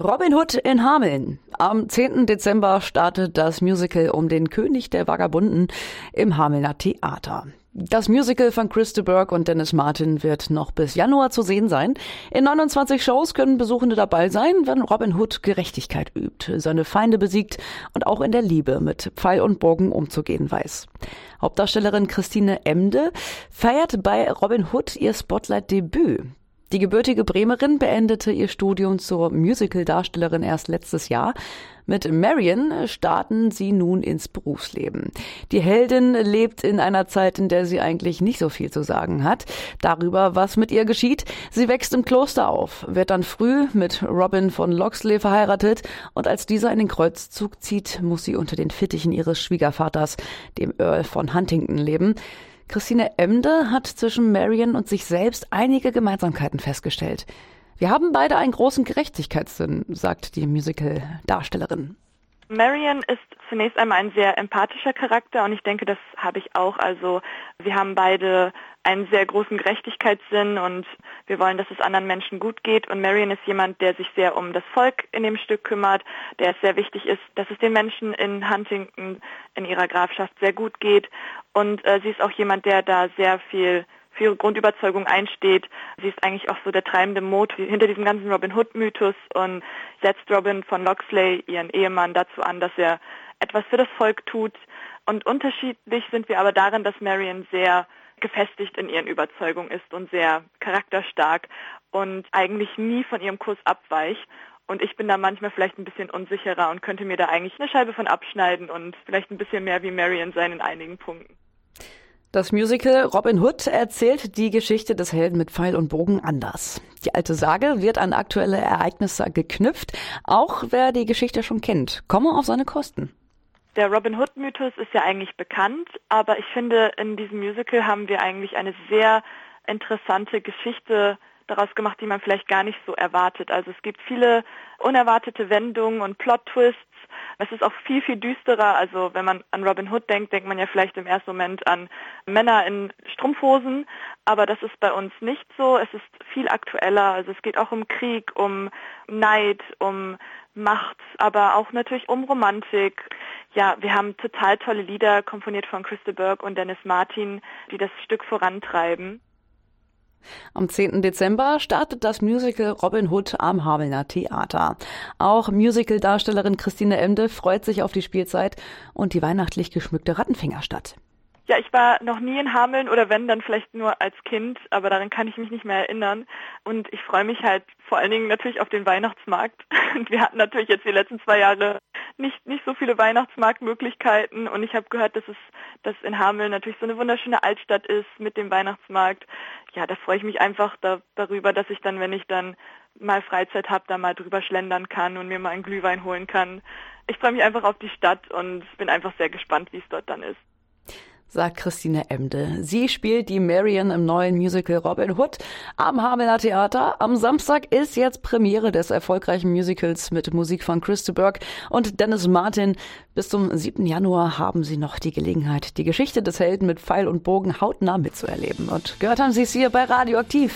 Robin Hood in Hameln. Am 10. Dezember startet das Musical um den König der Vagabunden im Hamelner Theater. Das Musical von Chris de Burgh und Dennis Martin wird noch bis Januar zu sehen sein. In 29 Shows können Besuchende dabei sein, wenn Robin Hood Gerechtigkeit übt, seine Feinde besiegt und auch in der Liebe mit Pfeil und Bogen umzugehen weiß. Hauptdarstellerin Christine Emde feiert bei Robin Hood ihr Spotlight-Debüt. Die gebürtige Bremerin beendete ihr Studium zur Musical-Darstellerin erst letztes Jahr. Mit Marion starten sie nun ins Berufsleben. Die Heldin lebt in einer Zeit, in der sie eigentlich nicht so viel zu sagen hat. Darüber, was mit ihr geschieht. Sie wächst im Kloster auf, wird dann früh mit Robin von Loxley verheiratet und als dieser in den Kreuzzug zieht, muss sie unter den Fittichen ihres Schwiegervaters, dem Earl von Huntington, leben. Christine Emde hat zwischen Marion und sich selbst einige Gemeinsamkeiten festgestellt. Wir haben beide einen großen Gerechtigkeitssinn, sagt die Musical-Darstellerin. Marion ist zunächst einmal ein sehr empathischer Charakter und ich denke, das habe ich auch. Also wir haben beide einen sehr großen Gerechtigkeitssinn und wir wollen, dass es anderen Menschen gut geht. Und Marion ist jemand, der sich sehr um das Volk in dem Stück kümmert, der es sehr wichtig ist, dass es den Menschen in Huntington, in ihrer Grafschaft sehr gut geht. Und äh, sie ist auch jemand, der da sehr viel für ihre Grundüberzeugung einsteht. Sie ist eigentlich auch so der treibende Motor hinter diesem ganzen Robin Hood-Mythos und setzt Robin von Loxley, ihren Ehemann, dazu an, dass er etwas für das Volk tut. Und unterschiedlich sind wir aber darin, dass Marion sehr gefestigt in ihren Überzeugungen ist und sehr charakterstark und eigentlich nie von ihrem Kurs abweicht. Und ich bin da manchmal vielleicht ein bisschen unsicherer und könnte mir da eigentlich eine Scheibe von abschneiden und vielleicht ein bisschen mehr wie Marion sein in einigen Punkten. Das Musical Robin Hood erzählt die Geschichte des Helden mit Pfeil und Bogen anders. Die alte Sage wird an aktuelle Ereignisse geknüpft, auch wer die Geschichte schon kennt. Komme auf seine Kosten. Der Robin Hood-Mythos ist ja eigentlich bekannt, aber ich finde, in diesem Musical haben wir eigentlich eine sehr interessante Geschichte daraus gemacht, die man vielleicht gar nicht so erwartet. Also es gibt viele unerwartete Wendungen und Plot-Twists, es ist auch viel, viel düsterer. Also wenn man an Robin Hood denkt, denkt man ja vielleicht im ersten Moment an Männer in Strumpfhosen. Aber das ist bei uns nicht so. Es ist viel aktueller. Also es geht auch um Krieg, um Neid, um Macht, aber auch natürlich um Romantik. Ja, wir haben total tolle Lieder komponiert von Christa Burke und Dennis Martin, die das Stück vorantreiben. Am 10. Dezember startet das Musical Robin Hood am Hamelner Theater. Auch Musical-Darstellerin Christine Emde freut sich auf die Spielzeit und die weihnachtlich geschmückte Rattenfingerstadt. Ja, ich war noch nie in Hameln oder wenn, dann vielleicht nur als Kind, aber daran kann ich mich nicht mehr erinnern. Und ich freue mich halt vor allen Dingen natürlich auf den Weihnachtsmarkt. Und wir hatten natürlich jetzt die letzten zwei Jahre nicht, nicht so viele Weihnachtsmarktmöglichkeiten. Und ich habe gehört, dass es, dass in Hameln natürlich so eine wunderschöne Altstadt ist mit dem Weihnachtsmarkt. Ja, da freue ich mich einfach da, darüber, dass ich dann, wenn ich dann mal Freizeit habe, da mal drüber schlendern kann und mir mal einen Glühwein holen kann. Ich freue mich einfach auf die Stadt und bin einfach sehr gespannt, wie es dort dann ist sagt Christine Emde. Sie spielt die Marion im neuen Musical Robin Hood am Hamelner Theater. Am Samstag ist jetzt Premiere des erfolgreichen Musicals mit Musik von Chris Burke und Dennis Martin. Bis zum 7. Januar haben Sie noch die Gelegenheit, die Geschichte des Helden mit Pfeil und Bogen hautnah mitzuerleben. Und gehört haben Sie es hier bei Radioaktiv.